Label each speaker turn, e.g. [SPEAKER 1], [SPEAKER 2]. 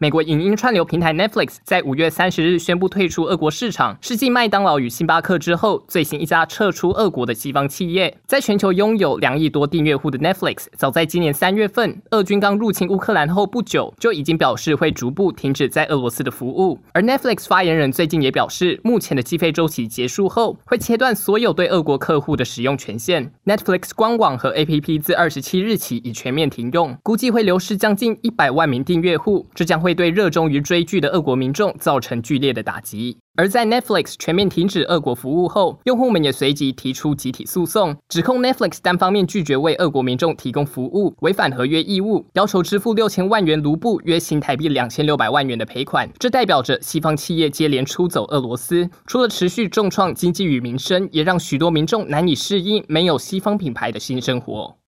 [SPEAKER 1] 美国影音串流平台 Netflix 在五月三十日宣布退出俄国市场，是继麦当劳与星巴克之后最新一家撤出俄国的西方企业。在全球拥有两亿多订阅户的 Netflix，早在今年三月份，俄军刚入侵乌克兰后不久，就已经表示会逐步停止在俄罗斯的服务。而 Netflix 发言人最近也表示，目前的计费周期结束后，会切断所有对俄国客户的使用权限。Netflix 官网和 APP 自二十七日起已全面停用，估计会流失将近一百万名订阅户，这将会。会对热衷于追剧的俄国民众造成剧烈的打击。而在 Netflix 全面停止俄国服务后，用户们也随即提出集体诉讼，指控 Netflix 单方面拒绝为俄国民众提供服务，违反合约义务，要求支付六千万元卢布（约新台币两千六百万元）的赔款。这代表着西方企业接连出走俄罗斯，除了持续重创经济与民生，也让许多民众难以适应没有西方品牌的新生活。